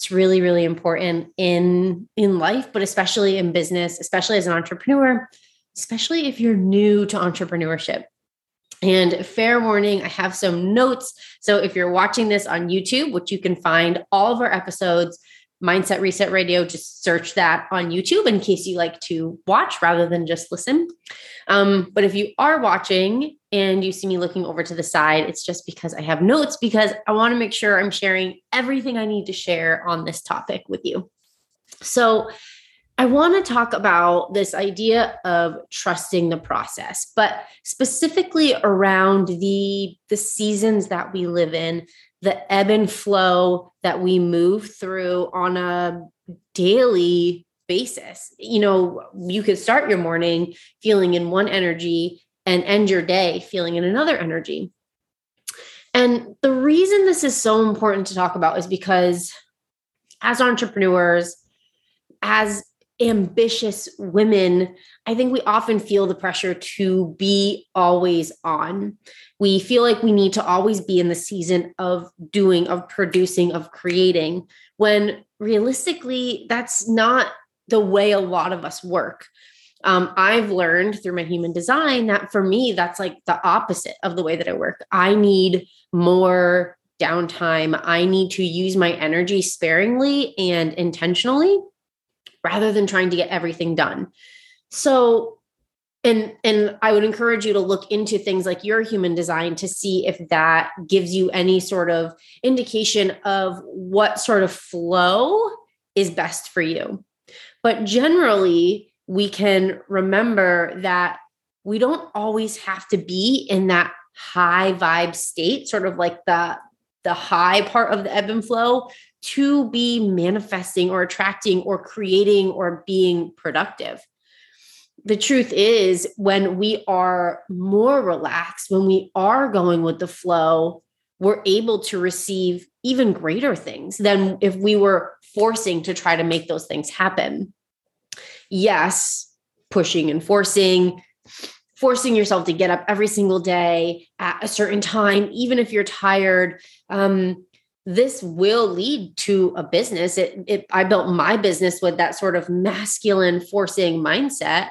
it's really really important in in life but especially in business especially as an entrepreneur especially if you're new to entrepreneurship and fair warning, I have some notes. So if you're watching this on YouTube, which you can find all of our episodes, Mindset Reset Radio, just search that on YouTube in case you like to watch rather than just listen. Um, but if you are watching and you see me looking over to the side, it's just because I have notes because I want to make sure I'm sharing everything I need to share on this topic with you. So, I want to talk about this idea of trusting the process, but specifically around the the seasons that we live in, the ebb and flow that we move through on a daily basis. You know, you could start your morning feeling in one energy and end your day feeling in another energy. And the reason this is so important to talk about is because as entrepreneurs, as ambitious women, I think we often feel the pressure to be always on. We feel like we need to always be in the season of doing, of producing, of creating, when realistically, that's not the way a lot of us work. Um, I've learned through my human design that for me, that's like the opposite of the way that I work. I need more downtime. I need to use my energy sparingly and intentionally rather than trying to get everything done. So, and and I would encourage you to look into things like your human design to see if that gives you any sort of indication of what sort of flow is best for you. But generally, we can remember that we don't always have to be in that high vibe state, sort of like the the high part of the ebb and flow to be manifesting or attracting or creating or being productive. The truth is, when we are more relaxed, when we are going with the flow, we're able to receive even greater things than if we were forcing to try to make those things happen. Yes, pushing and forcing, forcing yourself to get up every single day at a certain time, even if you're tired. Um, this will lead to a business. It, it, I built my business with that sort of masculine forcing mindset,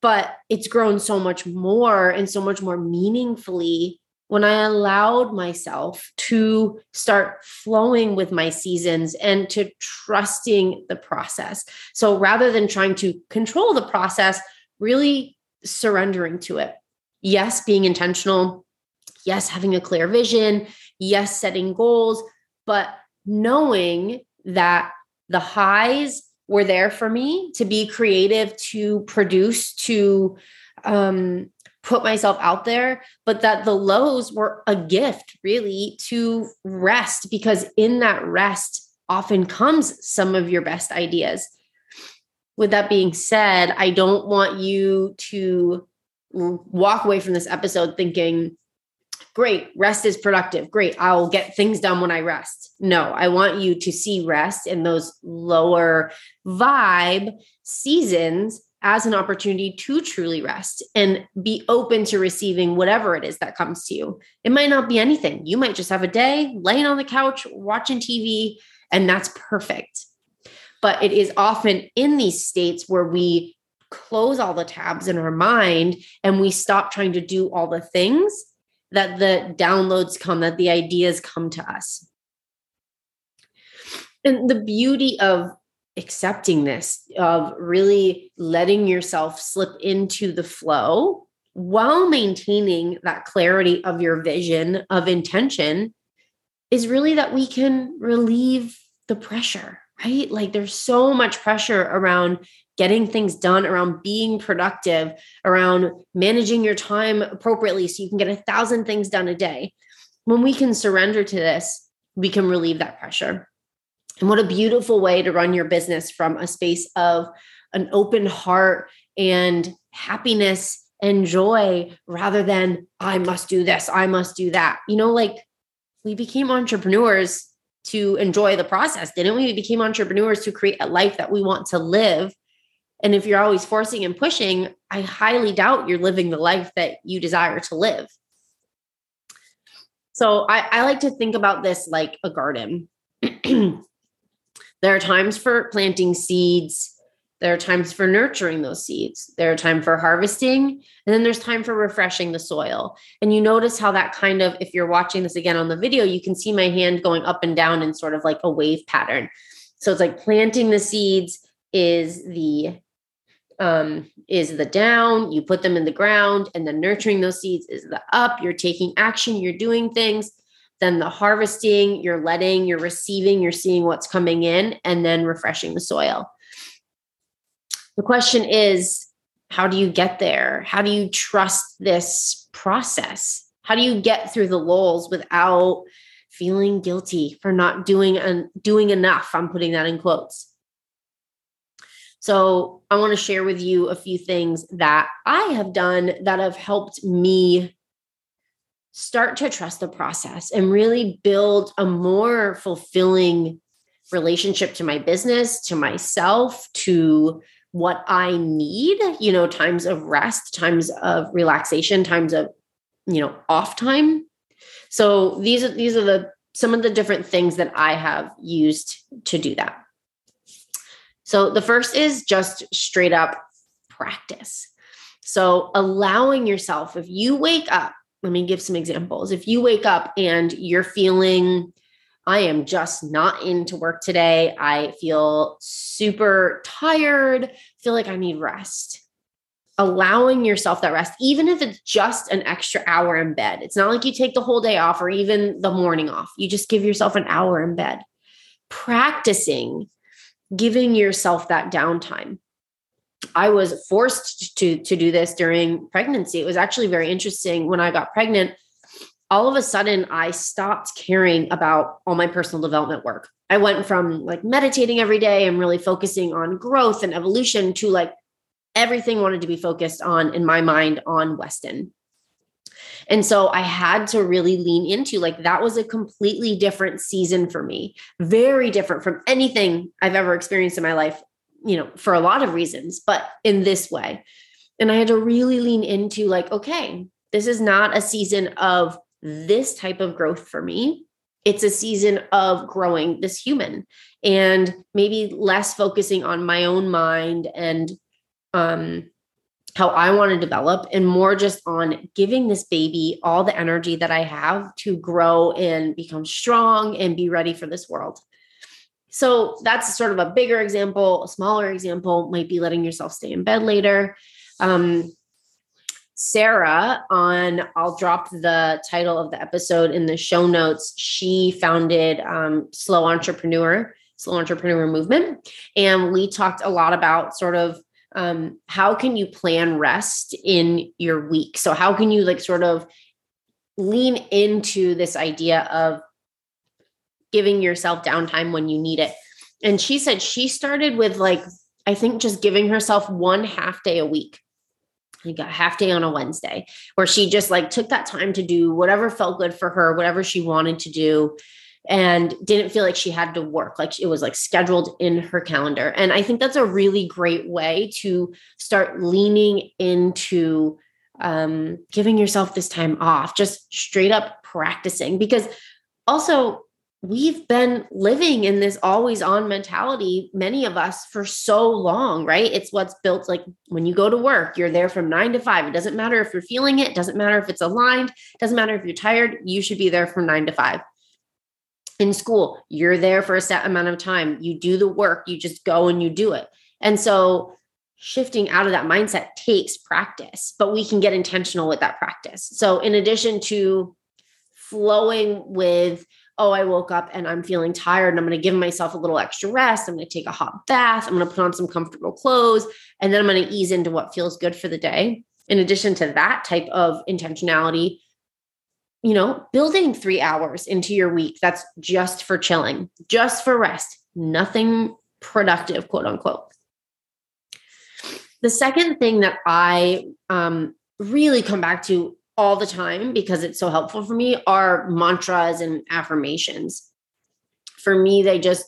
but it's grown so much more and so much more meaningfully when I allowed myself to start flowing with my seasons and to trusting the process. So rather than trying to control the process, really surrendering to it. Yes, being intentional. Yes, having a clear vision. Yes, setting goals, but knowing that the highs were there for me to be creative, to produce, to um, put myself out there, but that the lows were a gift really to rest because in that rest often comes some of your best ideas. With that being said, I don't want you to walk away from this episode thinking, great, rest is productive. Great, I'll get things done when I rest. No, I want you to see rest in those lower vibe seasons as an opportunity to truly rest and be open to receiving whatever it is that comes to you. It might not be anything. You might just have a day laying on the couch, watching TV, and that's perfect. But it is often in these states where we close all the tabs in our mind and we stop trying to do all the things that the downloads come, that the ideas come to us. And the beauty of accepting this, of really letting yourself slip into the flow while maintaining that clarity of your vision of intention is really that we can relieve the pressure, right? Like there's so much pressure around getting things done, around being productive, around managing your time appropriately so you can get a thousand things done a day. When we can surrender to this, we can relieve that pressure. And what a beautiful way to run your business from a space of an open heart and happiness and joy rather than I must do this, I must do that. You know, like we became entrepreneurs to enjoy the process, didn't we? We became entrepreneurs to create a life that we want to live. And if you're always forcing and pushing, I highly doubt you're living the life that you desire to live. So I, I like to think about this like a garden. there are times for planting seeds there are times for nurturing those seeds. There are time for harvesting, and then there's time for refreshing the soil. And you notice how that kind of, if you're watching this again on the video, you can see my hand going up and down in sort of like a wave pattern. So it's like planting the seeds is the um, is the down. You put them in the ground, and then nurturing those seeds is the up. You're taking action. You're doing things. Then the harvesting, you're letting, you're receiving, you're seeing what's coming in, and then refreshing the soil. The question is how do you get there? How do you trust this process? How do you get through the lulls without feeling guilty for not doing and doing enough? I'm putting that in quotes. So, I want to share with you a few things that I have done that have helped me start to trust the process and really build a more fulfilling relationship to my business, to myself, to what I need, you know, times of rest, times of relaxation, times of, you know, off time. So these are these are the some of the different things that I have used to do that. So the first is just straight up practice. So allowing yourself, if you wake up, let me give some examples. If you wake up and you're feeling I am just not into work today. I feel super tired, feel like I need rest. Allowing yourself that rest, even if it's just an extra hour in bed. It's not like you take the whole day off or even the morning off. You just give yourself an hour in bed. Practicing giving yourself that downtime. I was forced to to do this during pregnancy. It was actually very interesting when I got pregnant all of a sudden I stopped caring about all my personal development work. I went from like meditating every day and really focusing on growth and evolution to like everything wanted to be focused on in my mind on Weston. And so I had to really lean into like that was a completely different season for me, very different from anything I've ever experienced in my life, you know, for a lot of reasons, but in this way. And I had to really lean into like, okay, this is not a season of this type of growth for me. It's a season of growing this human and maybe less focusing on my own mind and um, how I want to develop and more just on giving this baby all the energy that I have to grow and become strong and be ready for this world. So that's sort of a bigger example. A smaller example might be letting yourself stay in bed later. Um, Sarah on, I'll drop the title of the episode in the show notes. She founded um, Slow Entrepreneur, Slow Entrepreneur Movement. And we talked a lot about sort of um, how can you plan rest in your week? So, how can you like sort of lean into this idea of giving yourself downtime when you need it? And she said she started with like, I think just giving herself one half day a week you got half day on a Wednesday where she just like took that time to do whatever felt good for her, whatever she wanted to do and didn't feel like she had to work. Like it was like scheduled in her calendar. And i think that's a really great way to start leaning into um, giving yourself this time off just straight up practicing because also we've been living in this always on mentality many of us for so long right it's what's built like when you go to work you're there from 9 to 5 it doesn't matter if you're feeling it, doesn't matter if it's aligned doesn't matter if you're tired you should be there from 9 to 5 in school, you're there for a set amount of time. You do the work, you just go and you do it. And so shifting out of that mindset takes practice, but we can get intentional with that practice. So, in addition to flowing with, oh, I woke up and I'm feeling tired and I'm going to give myself a little extra rest. I'm going to take a hot bath. I'm going to put on some comfortable clothes and then I'm going to ease into what feels good for the day. In addition to that type of intentionality, you know, building three hours into your week that's just for chilling, just for rest, nothing productive, quote unquote. The second thing that I um, really come back to all the time because it's so helpful for me are mantras and affirmations. For me, they just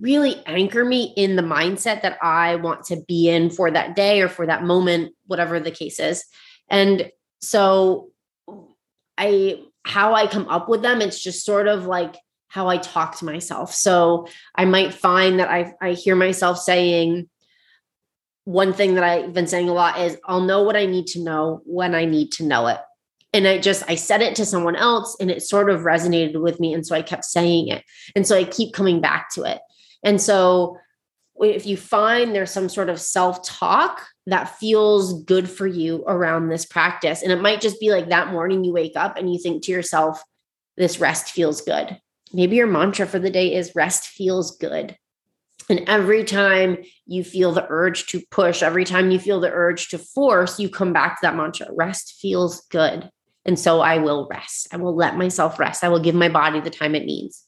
really anchor me in the mindset that I want to be in for that day or for that moment, whatever the case is. And so I how I come up with them, it's just sort of like how I talk to myself. So I might find that I I hear myself saying, one thing that I've been saying a lot is I'll know what I need to know when I need to know it. And I just I said it to someone else and it sort of resonated with me and so I kept saying it. And so I keep coming back to it. And so if you find there's some sort of self-talk that feels good for you around this practice and it might just be like that morning you wake up and you think to yourself this rest feels good. Maybe your mantra for the day is rest feels good. And every time you feel the urge to push, every time you feel the urge to force, you come back to that mantra rest feels good. And so I will rest. I will let myself rest. I will give my body the time it needs.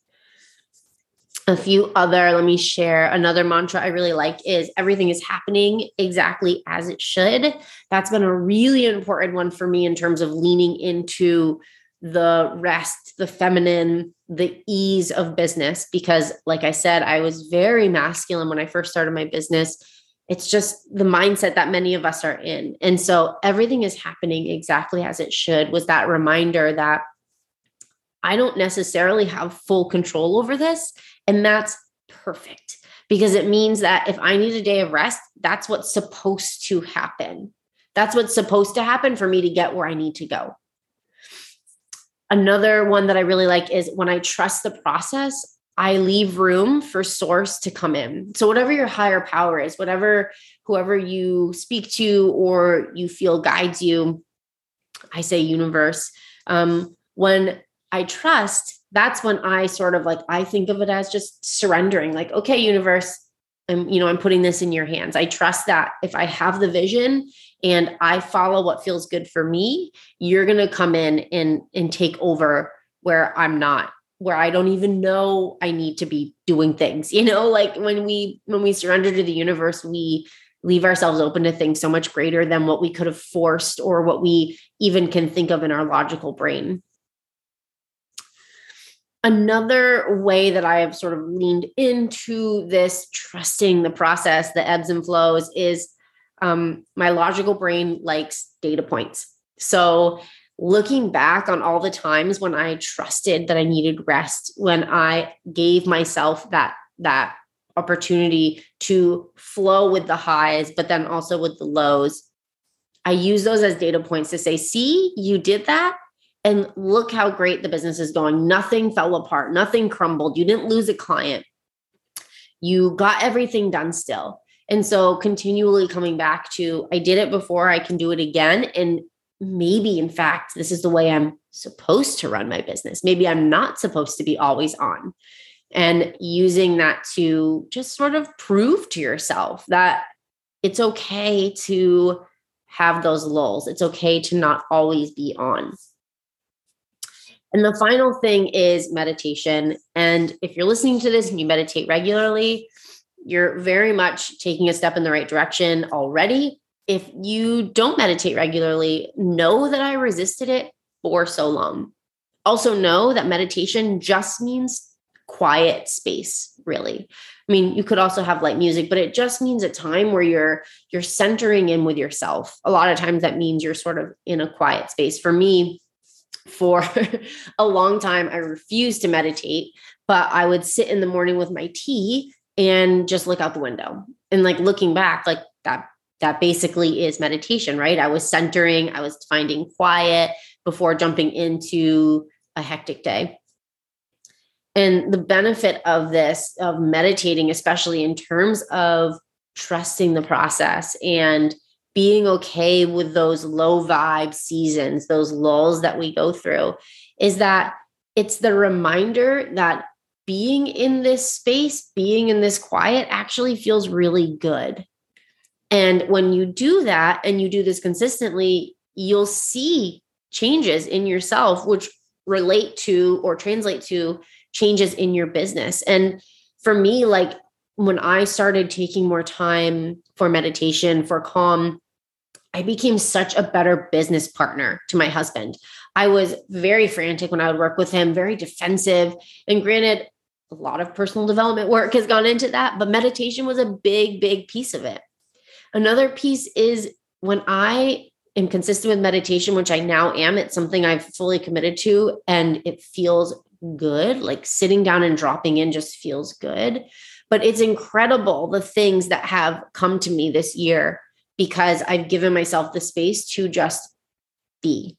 A few other, let me share another mantra I really like is everything is happening exactly as it should. That's been a really important one for me in terms of leaning into the rest, the feminine, the ease of business. Because, like I said, I was very masculine when I first started my business. It's just the mindset that many of us are in. And so everything is happening exactly as it should was that reminder that I don't necessarily have full control over this. And that's perfect because it means that if I need a day of rest, that's what's supposed to happen. That's what's supposed to happen for me to get where I need to go. Another one that I really like is when I trust the process, I leave room for source to come in. So, whatever your higher power is, whatever whoever you speak to or you feel guides you, I say universe. Um, when I trust, that's when I sort of like, I think of it as just surrendering, like, okay, universe, I'm, you know, I'm putting this in your hands. I trust that if I have the vision and I follow what feels good for me, you're to come in and and take over where I'm not where I don't even know I need to be doing things. You know, like when we when we surrender to the universe, we leave ourselves open to things so much greater than what we could have forced or what we even can think of in our logical brain. Another way that I have sort of leaned into this trusting the process, the ebbs and flows, is um, my logical brain likes data points. So, looking back on all the times when I trusted that I needed rest, when I gave myself that that opportunity to flow with the highs, but then also with the lows, I use those as data points to say, "See, you did that." And look how great the business is going. Nothing fell apart, nothing crumbled. You didn't lose a client. You got everything done still. And so continually coming back to, I did it before, I can do it again. And maybe, in fact, this is the way I'm supposed to run my business. Maybe I'm not supposed to be always on. And using that to just sort of prove to yourself that it's okay to have those lulls. It's okay to not always be on. And the final thing is meditation. And if you're listening to this and you meditate regularly, you're very much taking a step in the right direction already. If you don't meditate regularly, know that I resisted it for so long. Also, know that meditation just means quiet space, really. I mean, you could also have light music, but it just means a time where you're you're centering in with yourself. A lot of times that means you're sort of in a quiet space. For me, for a long time I refused to meditate, but I would sit in the morning with my tea and just look out the window. And like looking back, like that that basically is meditation, right? I was centering, I was finding quiet before jumping into a hectic day. And the benefit of this, of meditating, especially in terms of trusting the process and being okay with those low vibe seasons, those lulls that we go through, is that it's the reminder that being in this space, being in this quiet actually feels really good. And when you do that and you do this consistently, you'll see changes in yourself, which relate to or translate to changes in your business. And for me, like when I started taking more time for meditation, for calm, I became such a better business partner to my husband. I was very frantic when I would work with him, very defensive. And granted, a lot of personal development work has gone into that, but meditation was a big, big piece of it. Another piece is when I am consistent with meditation, which I now am, it's something I've fully committed to, and it feels good. Like sitting down and dropping in just feels good. But it's incredible the things that have come to me this year because I've given myself the space to just be.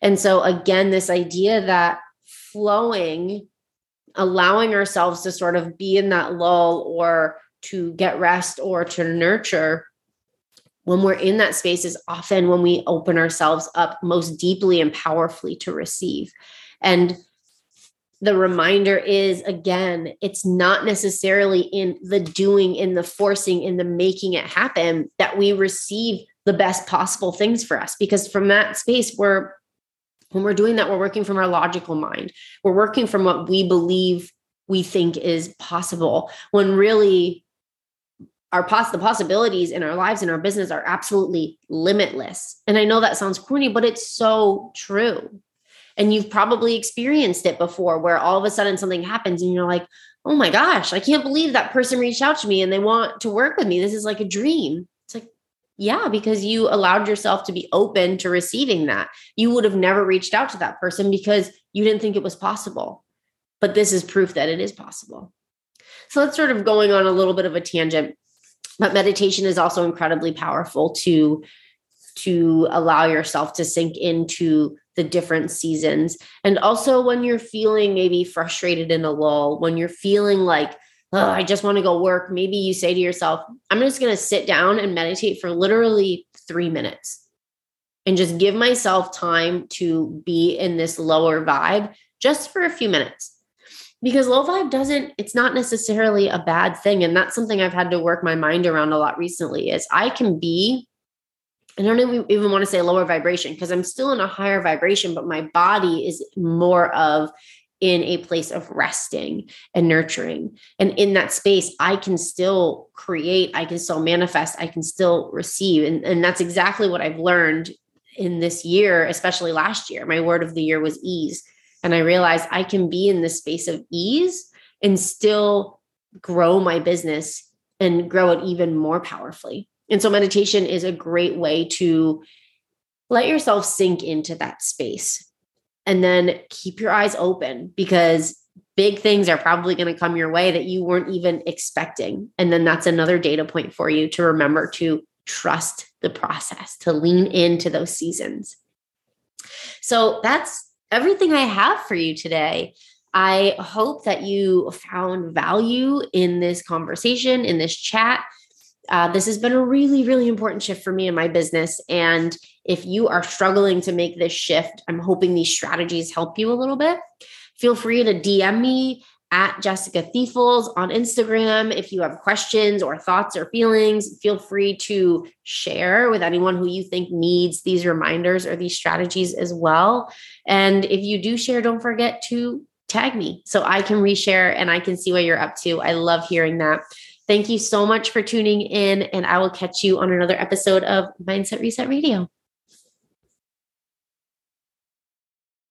And so, again, this idea that flowing, allowing ourselves to sort of be in that lull or to get rest or to nurture when we're in that space is often when we open ourselves up most deeply and powerfully to receive. And the reminder is again, it's not necessarily in the doing, in the forcing, in the making it happen that we receive the best possible things for us. Because from that space, we're when we're doing that, we're working from our logical mind. We're working from what we believe we think is possible when really our pos- the possibilities in our lives and our business are absolutely limitless. And I know that sounds corny, but it's so true. And you've probably experienced it before where all of a sudden something happens and you're like, oh my gosh, I can't believe that person reached out to me and they want to work with me. This is like a dream. It's like, yeah, because you allowed yourself to be open to receiving that. You would have never reached out to that person because you didn't think it was possible. But this is proof that it is possible. So that's sort of going on a little bit of a tangent. But meditation is also incredibly powerful to to allow yourself to sink into the different seasons. And also when you're feeling maybe frustrated in a lull, when you're feeling like, oh, I just want to go work, maybe you say to yourself, I'm just going to sit down and meditate for literally three minutes and just give myself time to be in this lower vibe just for a few minutes. Because low vibe doesn't, it's not necessarily a bad thing. And that's something I've had to work my mind around a lot recently is I can be I don't even want to say lower vibration because I'm still in a higher vibration, but my body is more of in a place of resting and nurturing. And in that space, I can still create, I can still manifest, I can still receive. And, and that's exactly what I've learned in this year, especially last year. My word of the year was ease. And I realized I can be in this space of ease and still grow my business and grow it even more powerfully. And so meditation is a great way to let yourself sink into that space and then keep your eyes open because big things are probably going to come your way that you weren't even expecting. And then that's another data point for you to remember to trust the process, to lean into those seasons. So that's everything I have for you today. I hope that you found value in this conversation, in this chat. Uh, this has been a really, really important shift for me in my business. And if you are struggling to make this shift, I'm hoping these strategies help you a little bit. Feel free to DM me at Jessica Thiefels on Instagram. If you have questions or thoughts or feelings, feel free to share with anyone who you think needs these reminders or these strategies as well. And if you do share, don't forget to tag me so I can reshare and I can see what you're up to. I love hearing that. Thank you so much for tuning in, and I will catch you on another episode of Mindset Reset Radio.